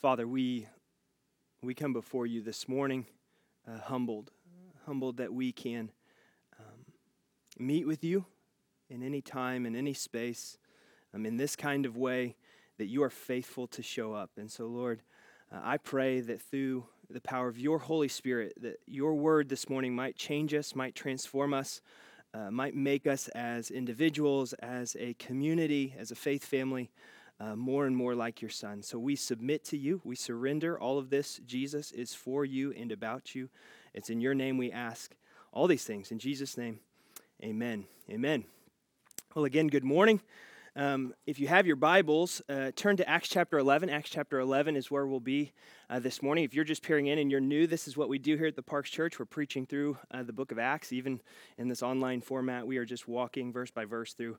Father, we, we come before you this morning uh, humbled, humbled that we can um, meet with you in any time, in any space, um, in this kind of way, that you are faithful to show up. And so, Lord, uh, I pray that through the power of your Holy Spirit, that your word this morning might change us, might transform us, uh, might make us as individuals, as a community, as a faith family, uh, more and more like your Son. So we submit to you. We surrender. All of this, Jesus, is for you and about you. It's in your name we ask all these things. In Jesus' name, amen. Amen. Well, again, good morning. Um, if you have your Bibles, uh, turn to Acts chapter 11. Acts chapter 11 is where we'll be uh, this morning. If you're just peering in and you're new, this is what we do here at the Parks Church. We're preaching through uh, the book of Acts. Even in this online format, we are just walking verse by verse through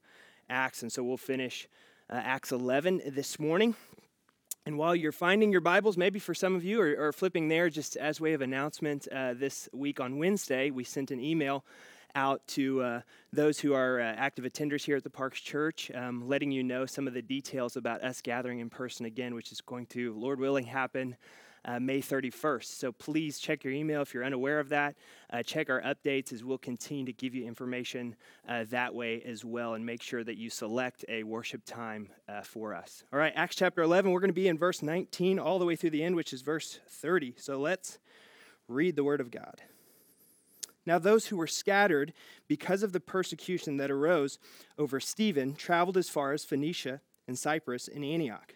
Acts. And so we'll finish uh, Acts 11 this morning. And while you're finding your Bibles, maybe for some of you, or, flipping there, just as way of announcement, uh, this week on Wednesday, we sent an email out to uh, those who are uh, active attenders here at the Parks Church, um, letting you know some of the details about us gathering in person again, which is going to, Lord willing, happen. Uh, May 31st. So please check your email if you're unaware of that. Uh, check our updates as we'll continue to give you information uh, that way as well and make sure that you select a worship time uh, for us. All right, Acts chapter 11, we're going to be in verse 19 all the way through the end, which is verse 30. So let's read the Word of God. Now, those who were scattered because of the persecution that arose over Stephen traveled as far as Phoenicia and Cyprus and Antioch,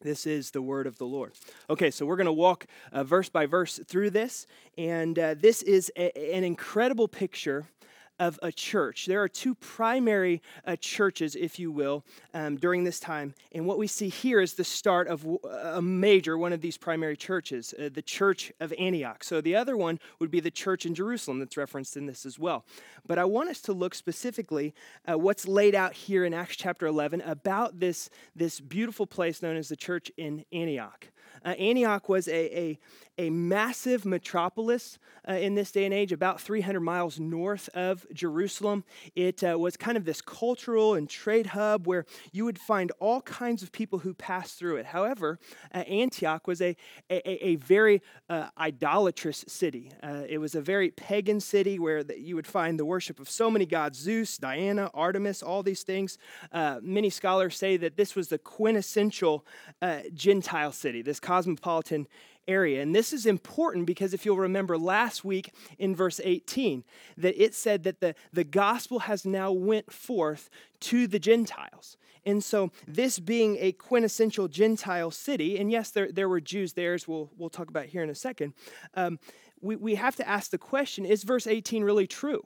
This is the word of the Lord. Okay, so we're going to walk uh, verse by verse through this, and uh, this is a, an incredible picture of a church. There are two primary uh, churches, if you will, um, during this time. And what we see here is the start of a major one of these primary churches, uh, the church of Antioch. So the other one would be the church in Jerusalem that's referenced in this as well. But I want us to look specifically at what's laid out here in Acts chapter 11 about this, this beautiful place known as the church in Antioch. Uh, Antioch was a, a, a massive metropolis uh, in this day and age, about 300 miles north of Jerusalem. It uh, was kind of this cultural and trade hub where you would find all kinds of people who passed through it. However, uh, Antioch was a, a, a very uh, idolatrous city. Uh, it was a very pagan city where the, you would find the worship of so many gods Zeus, Diana, Artemis, all these things. many scholars say that this was the quintessential Gentile city, this area. And this is important because if you'll remember last week in verse 18, that it said that the, the gospel has now went forth to the Gentiles. And so this being a quintessential Gentile city, and yes, there, there were Jews there, as we'll, we'll talk about here in a second, um, we, we have to ask the question, is verse 18 really true?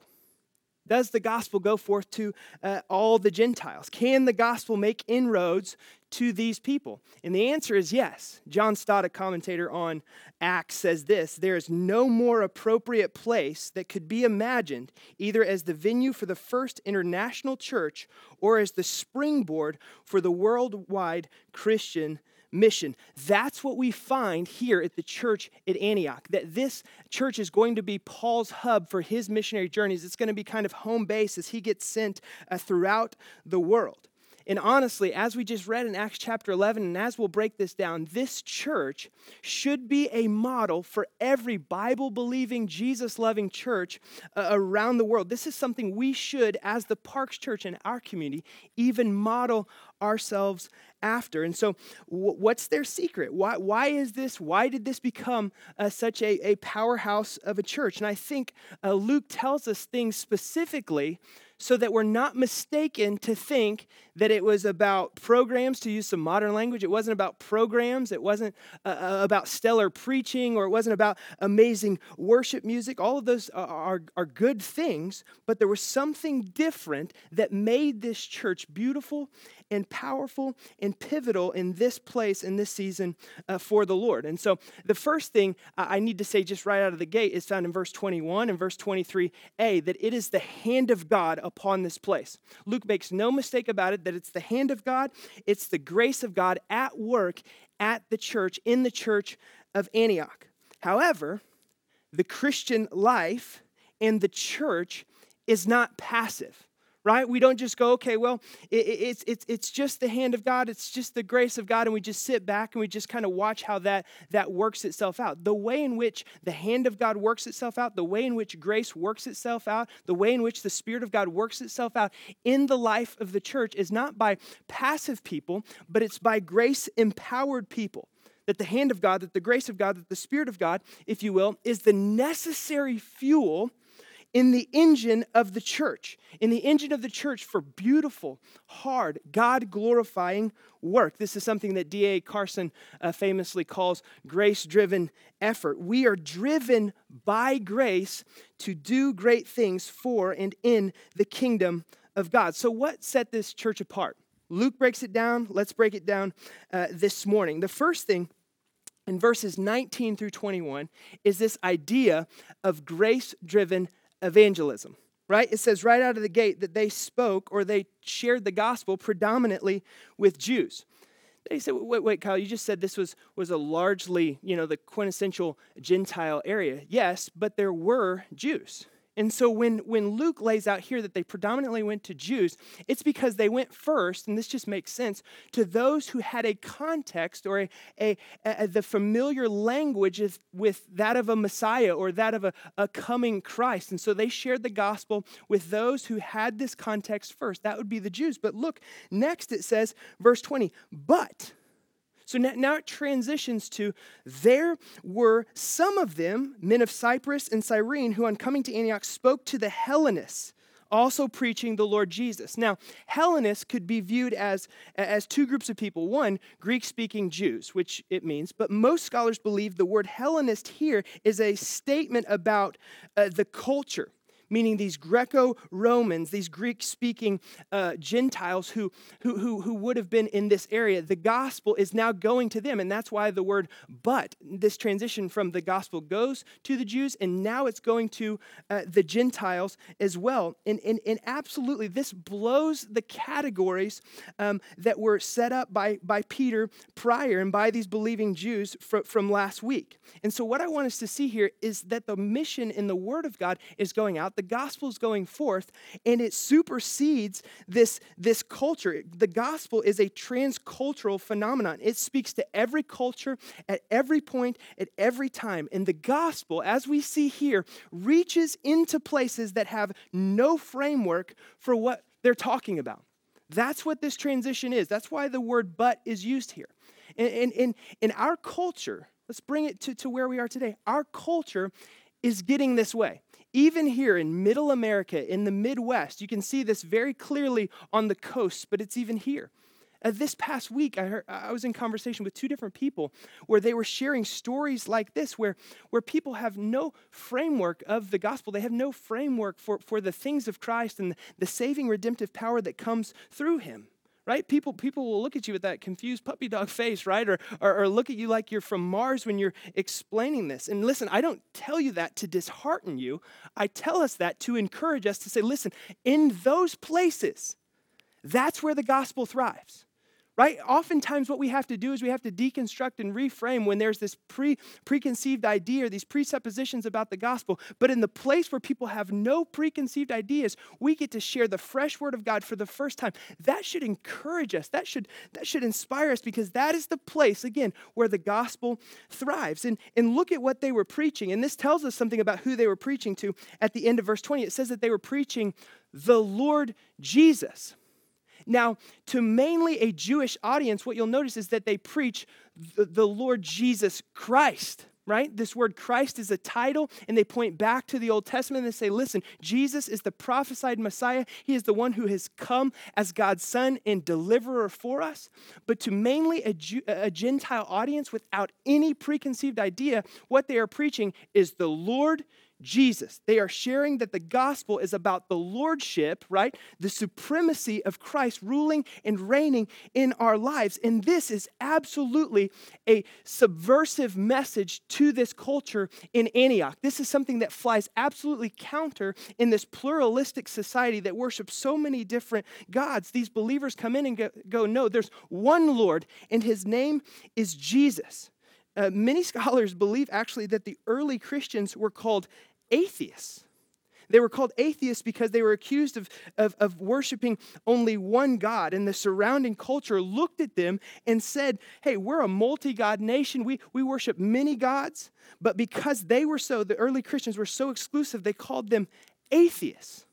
Does the gospel go forth to uh, all the Gentiles? Can the gospel make inroads to these people? And the answer is yes. John Stott, a commentator on Acts, says this There is no more appropriate place that could be imagined, either as the venue for the first international church or as the springboard for the worldwide Christian mission. That's what we find here at the church at Antioch, that this church is going to be Paul's hub for his missionary journeys. It's going to be kind of home base as he gets sent uh, throughout the world. And honestly, as we just read in Acts chapter 11, and as we'll break this down, this church should be a model for every Bible believing, Jesus loving church uh, around the world. This is something we should, as the Parks Church in our community, even model ourselves after. And so, w- what's their secret? Why, why is this? Why did this become uh, such a, a powerhouse of a church? And I think uh, Luke tells us things specifically so that we're not mistaken to think that it was about programs, to use some modern language. It wasn't about programs, it wasn't uh, uh, about stellar preaching, or it wasn't about amazing worship music. All of those are, are, good things, but there was something different that made this church beautiful and powerful and pivotal in this place, in this season uh, for the Lord. And so the first thing I need to say just right out of the gate is found in verse 21 and verse 23a that it is the hand of God upon this place. Luke makes no mistake about it that it's the hand of God, it's the grace of God at work at the church, in the church of Antioch. However, the Christian life and the church is not passive right? We don't just go, okay, well, it, it's, it's, it's just the hand of God, it's just the grace of God, and we just sit back and we just kind of watch how that, that works itself out. The way in which the hand of God works itself out, the way in which grace works itself out, the way in which the Spirit of God works itself out in the life of the church is not by passive people, but it's by grace empowered people that the hand of God, that the grace of God, that the Spirit of God, if you will, is the necessary fuel in the engine of the church, in the engine of the church for beautiful, hard, God glorifying work. This is something that D.A. Carson uh, famously calls grace driven effort. We are driven by grace to do great things for and in the kingdom of God. So, what set this church apart? Luke breaks it down. Let's break it down uh, this morning. The first thing in verses 19 through 21 is this idea of grace driven evangelism, right? It says right out of the gate that they spoke or they shared the gospel predominantly with Jews. They said, wait, wait, Kyle, you just said this was, was a largely, you know, the quintessential Gentile area. Yes, but there were Jews. And so when, when Luke lays out here that they predominantly went to Jews, it's because they went first, and this just makes sense, to those who had a context or a, a, a the familiar language with that of a Messiah or that of a, a coming Christ. And so they shared the gospel with those who had this context first. That would be the Jews. But look, next it says, verse 20, but so now, it transitions to there were some of them, men of Cyprus and Cyrene, who on coming to Antioch spoke to the Hellenists, also preaching the Lord Jesus. Now, Hellenists could be viewed as, as two groups of people. One, Greek speaking Jews, which it means, but most scholars believe the word Hellenist here is a statement about uh, the culture meaning these Greco Romans, these Greek speaking uh, Gentiles who, who, who, who would have been in this area. The gospel is now going to them. And that's why the word but, this transition from the gospel goes to the Jews, and now it's going to uh, the Gentiles as well. And, and, and absolutely, this blows the categories um, that were set up by, by Peter prior and by these believing Jews fr- from last week. And so, what I want us to see here is that the mission in the Word of God is going out. The gospel is going forth and it supersedes this, this culture. The gospel is a transcultural phenomenon. It speaks to every culture at every point, at every time. And the gospel, as we see here, reaches into places that have no framework for what they're talking about. That's what this transition is. That's why the word but is used here. In, in, in our culture, let's bring it to, to where we are today. Our culture is getting this way. Even here in middle America, in the Midwest, you can see this very clearly on the coast, but it's even here. Uh, this past week, I, heard, I was in conversation with two different people where they were sharing stories like this, where, where people have no framework of the gospel. They have no framework for, for the things of Christ and the, the saving redemptive power that comes through him right? People, people will look at you with that confused puppy dog face, right? Or, or, or, look at you like you're from Mars when you're explaining this. And listen, I don't tell you that to dishearten you. I tell us that to encourage us to say, listen, in those places, that's where the gospel thrives. Right? Oftentimes, what we have to do is we have to deconstruct and reframe when there's this pre, preconceived idea or these presuppositions about the gospel. But in the place where people have no preconceived ideas, we get to share the fresh word of God for the first time. That should encourage us. That should, that should inspire us because that is the place, again, where the gospel thrives. And, and look at what they were preaching. And this tells us something about who they were preaching to at the end of verse 20. It says that they were preaching the Lord Jesus. Now, to mainly a Jewish audience, what you'll notice is that they preach the, Lord Jesus Christ, right? This word Christ is a title, and they point back to the Old Testament and they say, listen, Jesus is the prophesied Messiah. He is the one who has come as God's Son and deliverer for us. But to mainly a, Jew, a Gentile audience without any preconceived idea, what they are preaching is the Lord Jesus. They are sharing that the gospel is about the lordship, right? The supremacy of Christ ruling and reigning in our lives. And this is absolutely a subversive message to this culture in Antioch. This is something that flies absolutely counter in this pluralistic society that worships so many different gods. These believers come in and go, no, there's one Lord, and his name is Jesus. Uh, many scholars believe actually that the early Christians were called atheists. They were called atheists because they were accused of, of, of, worshiping only one God. And the surrounding culture looked at them and said, Hey, we're a multi God nation. We, we worship many gods. But because they were so, the early Christians were so exclusive, they called them atheists.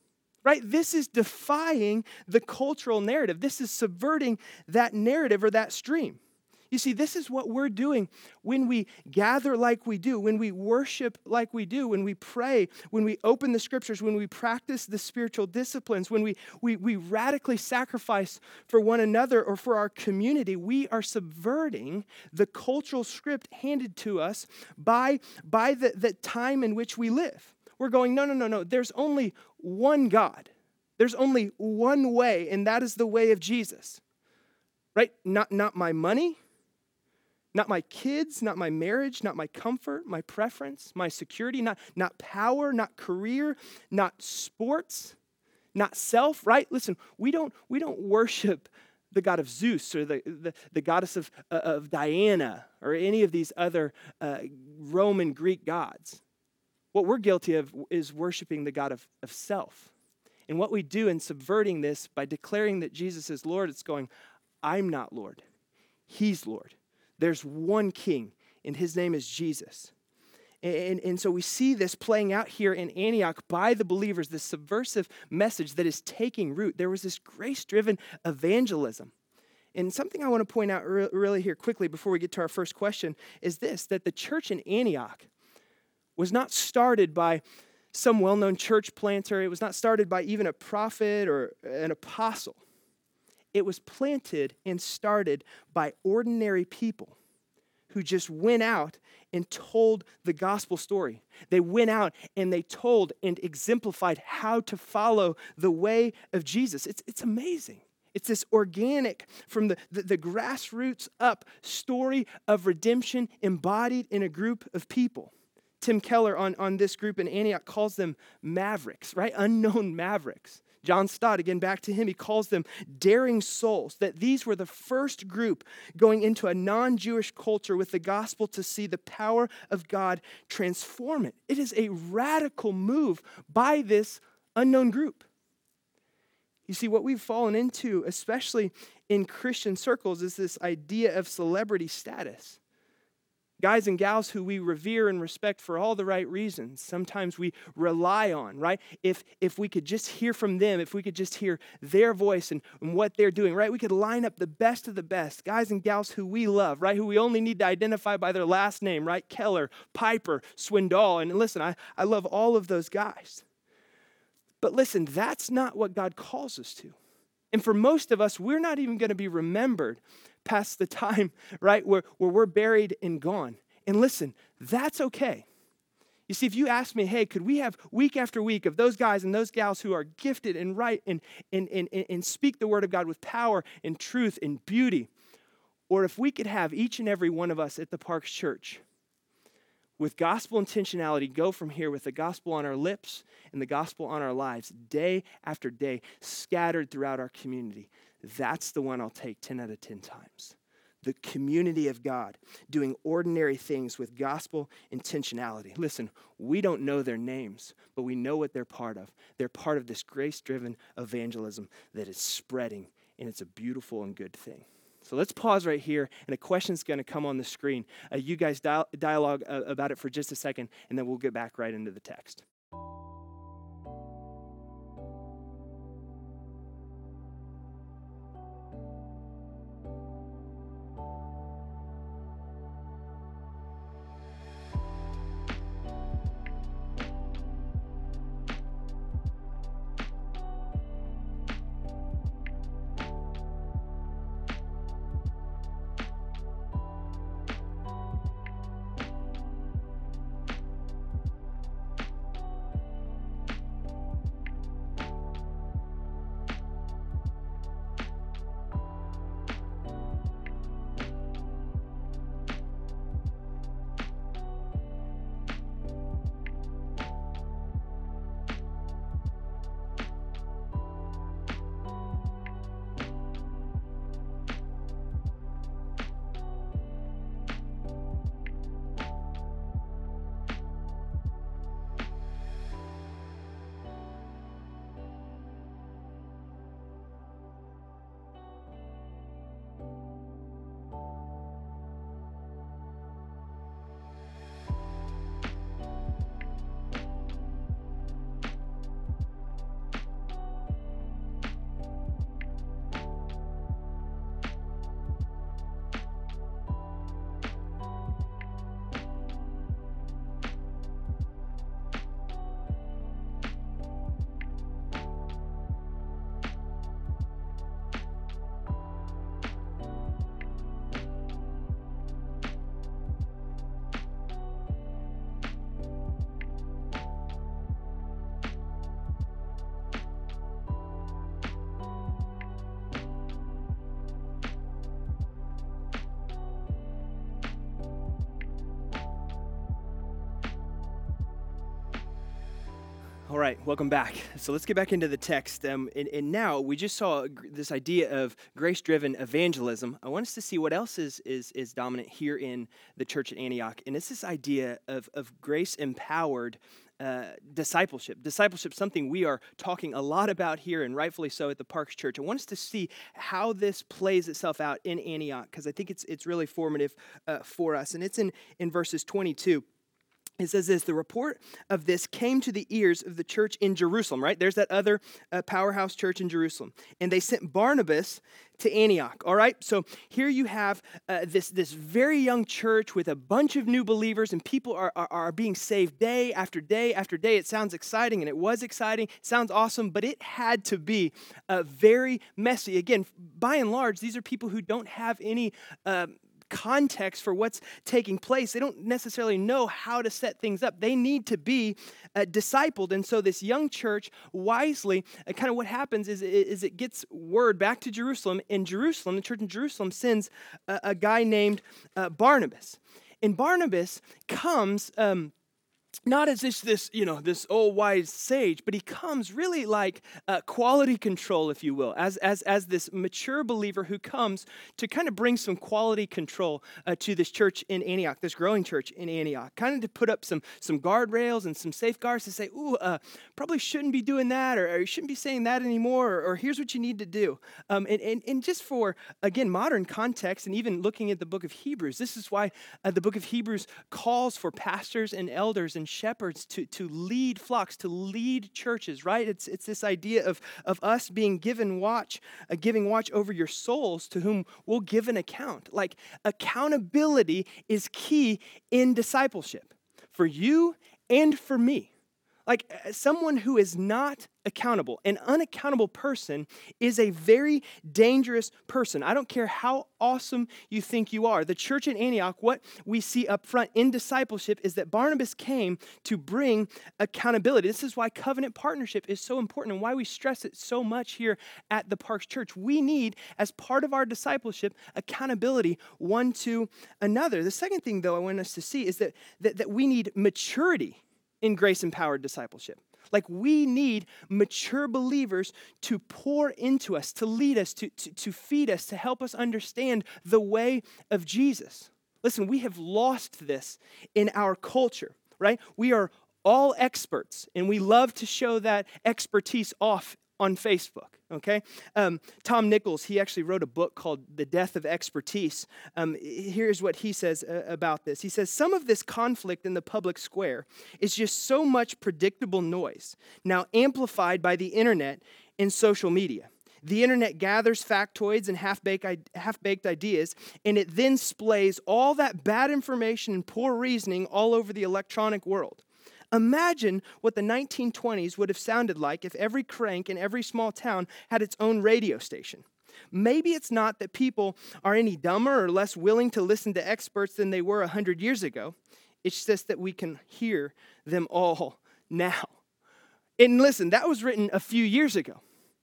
Right? This is defying the cultural narrative. This is subverting that narrative or that stream. You see, this is what we're doing when we gather like we do, when we worship like we do, when we pray, when we open the scriptures, when we practice the spiritual disciplines, when we, we, we radically sacrifice for one another or for our community. We are subverting the cultural script handed to us by, by the, the time in which we live. We're going, no, no, no, no. There's only one God. There's only one way, and that is the way of Jesus. Right? Not, not my money, not my kids, not my marriage, not my comfort, my preference, my security, not, not power, not career, not sports, not self, right? Listen, we don't, we don't worship the god of Zeus or the, the, the goddess of, uh, of Diana or any of these other uh, Roman Greek gods. What we're guilty of is worshiping the God of, of self. And what we do in subverting this by declaring that Jesus is Lord, it's going, I'm not Lord, He's Lord. There's one king, and his name is Jesus. And, and so we see this playing out here in Antioch by the believers, this subversive message that is taking root. There was this grace driven evangelism. And something I want to point out really here quickly before we get to our first question is this that the church in Antioch was not started by some well known church planter, it was not started by even a prophet or an apostle. It was planted and started by ordinary people who just went out and told the gospel story. They went out and they told and exemplified how to follow the way of Jesus. It's, it's amazing. It's this organic, from the, the, the, grassroots up story of redemption embodied in a group of people. Tim Keller on, on this group in Antioch calls them mavericks, right? Unknown mavericks. John Stott, again back to him, he calls them daring souls, that these were the first group going into a non Jewish culture with the gospel to see the power of God transform it. It is a radical move by this unknown group. You see, what we've fallen into, especially in Christian circles, is this idea of celebrity status guys and gals who we revere and respect for all the right reasons sometimes we rely on right? If if we could just hear from them if we could just hear their voice and, and what they're doing right? We could line up the best of the best guys and gals who we love right? Who we only need to identify by their last name right? Keller piper swindoll. And listen i, I love all of those guys. But listen that's not what god calls us to. And for most of us, we're not even going to be remembered past the time, right, where, where we're buried and gone. And listen, that's okay. You see, if you ask me, hey, could we have week after week of those guys and those gals who are gifted and right and, and, and, and speak the word of God with power and truth and beauty, or if we could have each and every one of us at the Parks Church, with gospel intentionality, go from here with the gospel on our lips and the gospel on our lives, day after day, scattered throughout our community. That's the one I'll take 10 out of 10 times. The community of God doing ordinary things with gospel intentionality. Listen, we don't know their names, but we know what they're part of. They're part of this grace driven evangelism that is spreading, and it's a beautiful and good thing. So let's pause right here, and a question's going to come on the screen. Uh, you guys dial- dialogue uh, about it for just a second, and then we'll get back right into the text. Right, welcome back. So let's get back into the text. Um, and, and, now we just saw this idea of grace driven evangelism. I want us to see what else is, is, is dominant here in the church at Antioch. And it's this idea of, of grace empowered uh, discipleship. Discipleship, something we are talking a lot about here, and rightfully so at the Parks Church. I want us to see how this plays itself out in Antioch because I think it's, it's really formative uh, for us. And it's in, in verses 22 it says this the report of this came to the ears of the church in Jerusalem, right? There's that other uh, powerhouse church in Jerusalem. And they sent Barnabas to Antioch, all right? So here you have uh, this, this very young church with a bunch of new believers, and people are, are, are being saved day after day after day. It sounds exciting, and it was exciting. It sounds awesome, but it had to be uh, very messy. Again, by and large, these are people who don't have any. Context for what's taking place. They don't necessarily know how to set things up. They need to be uh, discipled. And so, this young church, wisely, uh, kind of what happens is, is it gets word back to Jerusalem. In Jerusalem, the church in Jerusalem sends a, a guy named uh, Barnabas. And Barnabas comes. Um, not as this, this, you know, this old wise sage, but he comes really like uh, quality control, if you will, as, as, as this mature believer who comes to kind of bring some quality control uh, to this church in Antioch, this growing church in Antioch, kind of to put up some, some guardrails and some safeguards to say, ooh, uh, probably shouldn't be doing that, or, or, you shouldn't be saying that anymore, or, or here's what you need to do. Um, and, and, and just for, again, modern context, and even looking at the book of Hebrews, this is why uh, the book of Hebrews calls for pastors and elders and shepherds to, to lead flocks, to lead churches, right? It's, it's this idea of, of us being given watch, uh, giving watch over your souls to whom we'll give an account. Like accountability is key in discipleship for you and for me. Like uh, someone who is not accountable. An unaccountable person is a very dangerous person. I don't care how awesome you think you are. The church in Antioch, what we see up front in discipleship is that Barnabas came to bring accountability. This is why covenant partnership is so important and why we stress it so much here at the Parks Church. We need, as part of our discipleship, accountability one to another. The second thing, though, I want us to see is that, that, that we need maturity in grace empowered discipleship. Like we need mature believers to pour into us, to lead us, to, to, to, feed us, to help us understand the way of Jesus. Listen, we have lost this in our culture, right? We are all experts, and we love to show that expertise off on Facebook, okay? Um, Tom Nichols, he actually wrote a book called The Death of Expertise. Um, here's what he says uh, about this He says, Some of this conflict in the public square is just so much predictable noise, now amplified by the internet and social media. The internet gathers factoids and half baked ideas, and it then splays all that bad information and poor reasoning all over the electronic world. Imagine what the 1920s would have sounded like if every crank in every small town had its own radio station. Maybe it's not that people are any dumber or less willing to listen to experts than they were 100 years ago. It's just that we can hear them all now. And listen, that was written a few years ago.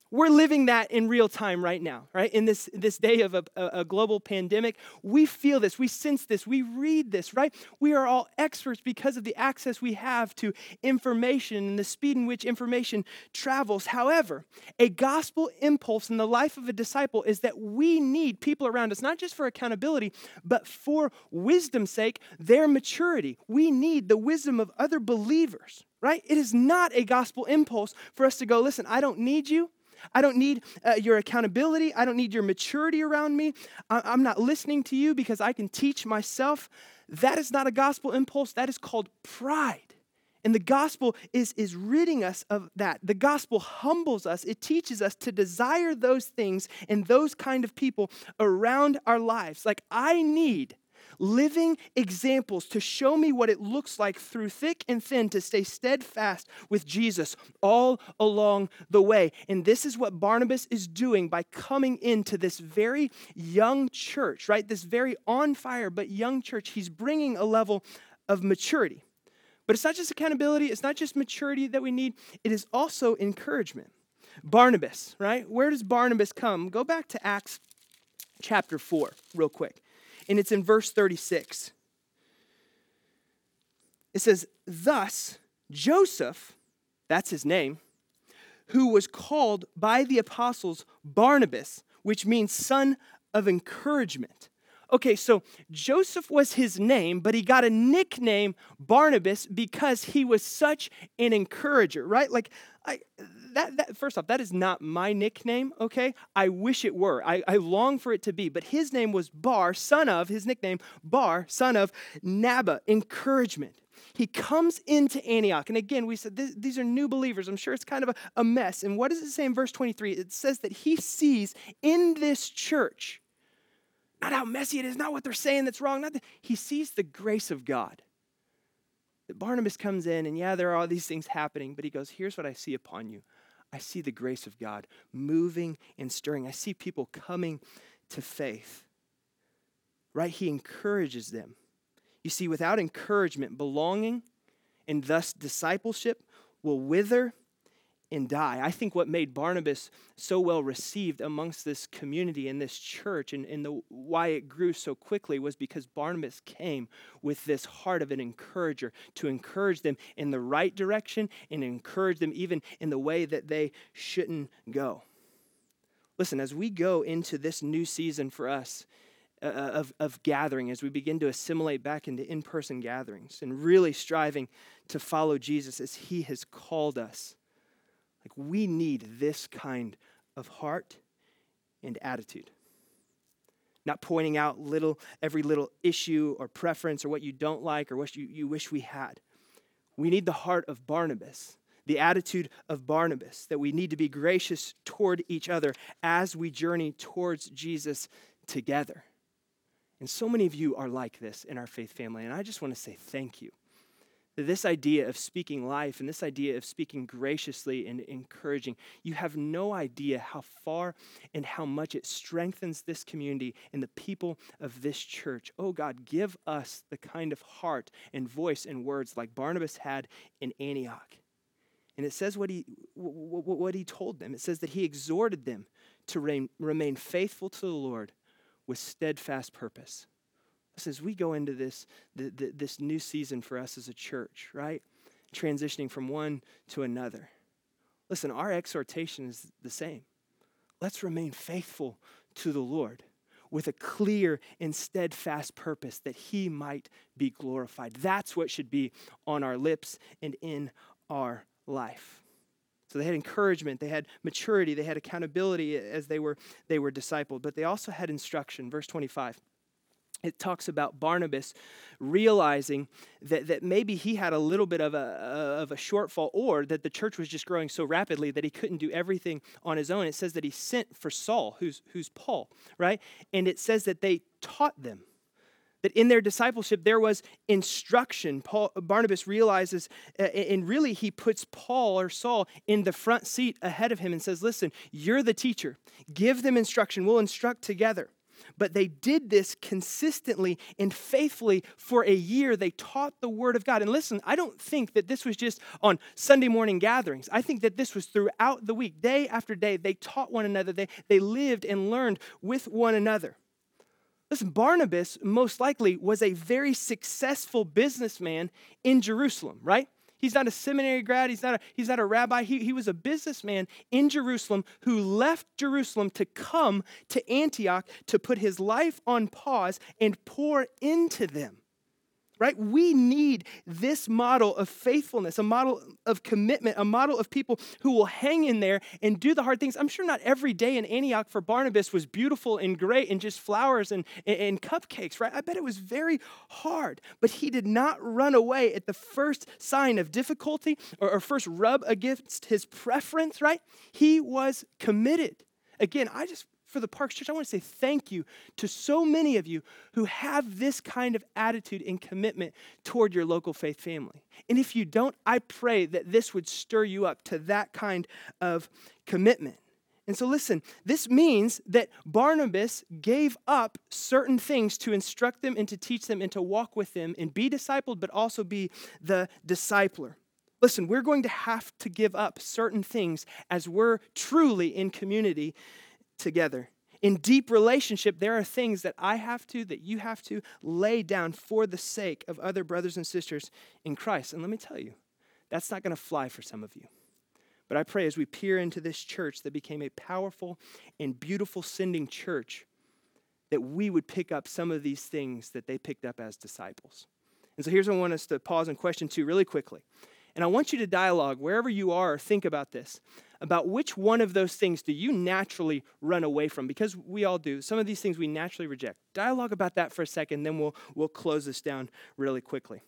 We're living that in real time right now, right? In this, this day of a, a, global pandemic, we feel this, we sense this, we read this, right? We are all experts because of the access we have to information and the speed in which information travels. However, a gospel impulse in the life of a disciple is that we need people around us, not just for accountability, but for wisdom's sake, their maturity. We need the wisdom of other believers, right? It is not a gospel impulse for us to go, listen, I don't need you. I don't need uh, your accountability. I don't need your maturity around me. I- I'm not listening to you because I can teach myself. That is not a gospel impulse. That is called pride. And the gospel is, is ridding us of that. The gospel humbles us. It teaches us to desire those things and those kind of people around our lives. Like, I need living examples to show me what it looks like through thick and thin to stay steadfast with Jesus all along the way. And this is what Barnabas is doing by coming into this very young church, right? This very on fire but young church. He's bringing a level of maturity. But it's not just accountability, it's not just maturity that we need, it is also encouragement. Barnabas, right? Where does Barnabas come? Go back to Acts chapter 4, real quick and it's in verse 36. It says, Thus Joseph, that's his name, who was called by the apostles Barnabas, which means son of encouragement. Okay, so Joseph was his name, but he got a nickname Barnabas because he was such an encourager, right? Like, I, that, that, first off, that is not my nickname, okay? I wish it were. I, I long for it to be. But his name was Bar, son of, his nickname, Bar, son of Naba, encouragement. He comes into Antioch. And again, we said this, these are new believers. I'm sure it's kind of a, a mess. And what does it say in verse 23? It says that he sees in this church, not how messy it is, not what they're saying that's wrong, not that, he sees the grace of God that Barnabas comes in, and yeah, there are all these things happening, but he goes, Here's what I see upon you I see the grace of God moving and stirring. I see people coming to faith. Right? He encourages them. You see, without encouragement, belonging and thus discipleship will wither and die. I think what made Barnabas so well received amongst this community and this church and, and the, why it grew so quickly was because Barnabas came with this heart of an encourager to encourage them in the right direction and encourage them even in the way that they shouldn't go. Listen, as we go into this new season for us, uh, uh of, of gathering, as we begin to assimilate back into in person gatherings and really striving to follow Jesus as he has called us like, we need this kind of heart and attitude. Not pointing out little, every little issue or preference or what you don't like or what you, you wish we had. We need the heart of Barnabas, the attitude of Barnabas, that we need to be gracious toward each other as we journey towards Jesus together. And so many of you are like this in our faith family, and I just want to say thank you. This idea of speaking life and this idea of speaking graciously and encouraging, you have no idea how far and how much it strengthens this community and the people of this church. Oh God, give us the kind of heart and voice and words like Barnabas had in Antioch. And it says what he, what he told them. It says that he exhorted them to remain faithful to the Lord with steadfast purpose as we go into this, the, the, this new season for us as a church, right? Transitioning from one to another. Listen, our exhortation is the same. Let's remain faithful to the Lord with a clear and steadfast purpose that He might be glorified. That's what should be on our lips and in our life. So they had encouragement, they had maturity, they had accountability as they were they were discipled, but they also had instruction. Verse 25 it talks about Barnabas realizing that, that maybe he had a little bit of a, uh, of a shortfall or that the church was just growing so rapidly that he couldn't do everything on his own. It says that he sent for Saul, who's, who's Paul, right? And it says that they taught them. That in their discipleship there was instruction. Paul, Barnabas realizes, uh, and really he puts Paul or Saul in the front seat ahead of him and says, Listen, you're the teacher. Give them instruction. We'll instruct together. But they did this consistently and faithfully for a year. They taught the Word of God. And listen, I don't think that this was just on Sunday morning gatherings. I think that this was throughout the week, day after day. They taught one another, they, they lived and learned with one another. Listen, Barnabas most likely was a very successful businessman in Jerusalem, right? He's not a seminary grad. He's not a, he's not a rabbi. He, he was a businessman in Jerusalem who left Jerusalem to come to Antioch to put his life on pause and pour into them right? We need this model of faithfulness, a model of commitment, a model of people who will hang in there and do the hard things. I'm sure not every day in Antioch for Barnabas was beautiful and great and just flowers and, and, and cupcakes, right? I bet it was very hard, but he did not run away at the first sign of difficulty or, or first rub against his preference, right? He was committed. Again, I just for the Parks Church, I want to say thank you to so many of you who have this kind of attitude and commitment toward your local faith family. And if you don't, I pray that this would stir you up to that kind of commitment. And so, listen, this means that Barnabas gave up certain things to instruct them and to teach them and to walk with them and be discipled, but also be the discipler. Listen, we're going to have to give up certain things as we're truly in community together. In deep relationship, there are things that I have to, that you have to lay down for the sake of other brothers and sisters in Christ. And let me tell you, that's not going to fly for some of you. But I pray as we peer into this church that became a powerful and beautiful sending church, that we would pick up some of these things that they picked up as disciples. And so here's what I want us to pause and question two really quickly. And I want you to dialogue wherever you are, think about this about which one of those things do you naturally run away from? Because we all do. Some of these things we naturally reject. Dialogue about that for a second, then we'll, we'll close this down really quickly.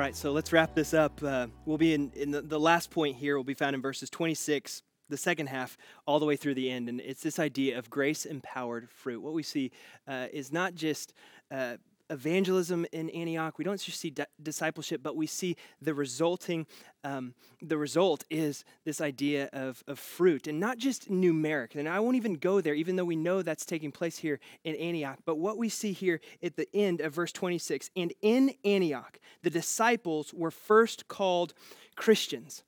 All right, so let's wrap this up. Uh, we'll be in, in the, the last point here, will be found in verses 26 the second half all the way through the end. And it's this idea of grace empowered fruit. What we see uh, is not just uh, evangelism in Antioch. We don't just see di- discipleship, but we see the resulting, um, the result is this idea of, of fruit and not just numeric. And I won't even go there, even though we know that's taking place here in Antioch. But what we see here at the end of verse 26 and in Antioch, the disciples were first called Christians.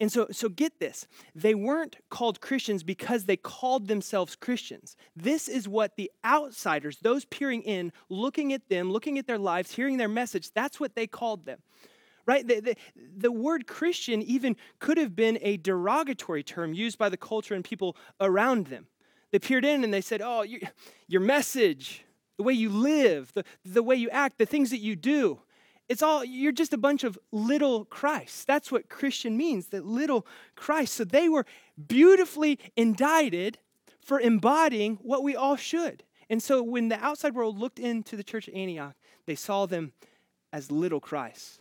And so, so get this. They weren't called Christians because they called themselves Christians. This is what the outsiders, those peering in, looking at them, looking at their lives, hearing their message, that's what they called them. Right? The, the, the word Christian even could have been a derogatory term used by the culture and people around them. They peered in and they said, Oh, you, your message, the way you live, the, the way you act, the things that you do, it's all, you're just a bunch of little Christ. That's what Christian means, that little Christ. So they were beautifully indicted for embodying what we all should. And so when the outside world looked into the church at Antioch, they saw them as little Christ,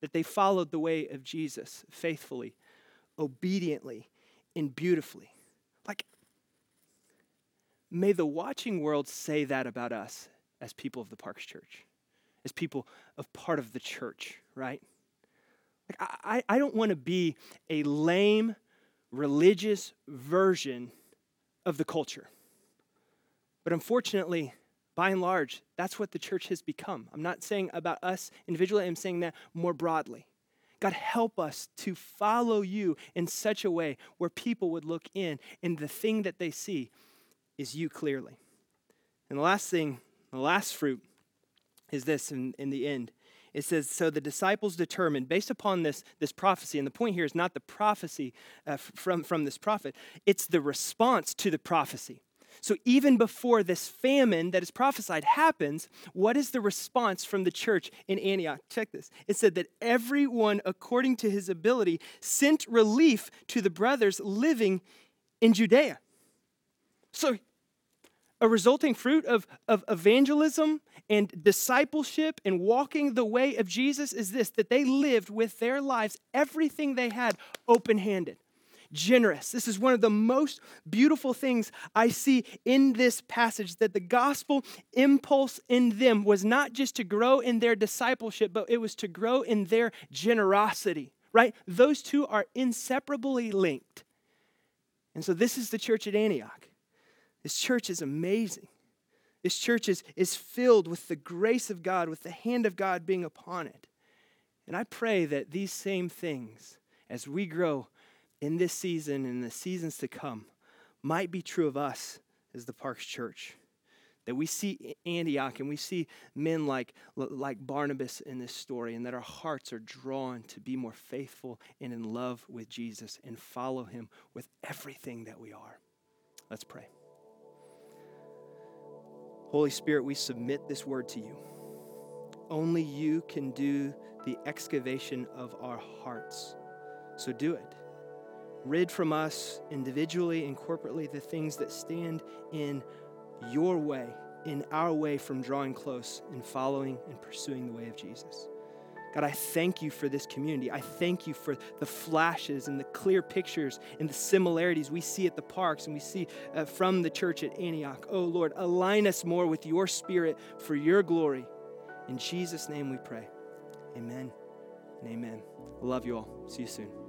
that they followed the way of Jesus faithfully, obediently, and beautifully. Like, may the watching world say that about us as people of the Parks Church as people of part of the church, right? Like I, I don't want to be a lame religious version of the culture. But unfortunately, by and large, that's what the church has become. I'm not saying about us individually, I'm saying that more broadly. God, help us to follow you in such a way where people would look in and the thing that they see is you clearly. And the last thing, the last fruit is this in, in the end. It says, So the disciples determined, based upon this, this prophecy, and the point here is not the prophecy uh, from, from this prophet, it's the response to the prophecy. So even before this famine that is prophesied happens, what is the response from the church in Antioch? Check this. It said that everyone, according to his ability, sent relief to the brothers living in Judea. So a resulting fruit of, of evangelism and discipleship and walking the way of Jesus is this that they lived with their lives, everything they had, open handed, generous. This is one of the most beautiful things I see in this passage that the gospel impulse in them was not just to grow in their discipleship, but it was to grow in their generosity, right? Those two are inseparably linked. And so this is the church at Antioch. This church is amazing. This church is, is filled with the grace of God, with the hand of God being upon it. And I pray that these same things, as we grow in this season and the seasons to come, might be true of us as the Parks Church. That we see Antioch and we see men like, like Barnabas in this story, and that our hearts are drawn to be more faithful and in love with Jesus and follow him with everything that we are. Let's pray. Holy Spirit, we submit this word to you. Only you can do the excavation of our hearts. So do it. Rid from us individually and corporately the things that stand in your way, in our way from drawing close and following and pursuing the way of Jesus. God, I thank you for this community. I thank you for the flashes and the clear pictures and the similarities we see at the parks and we see uh, from the church at Antioch. Oh, Lord, align us more with your spirit for your glory. In Jesus' name we pray. Amen and amen. Love you all. See you soon.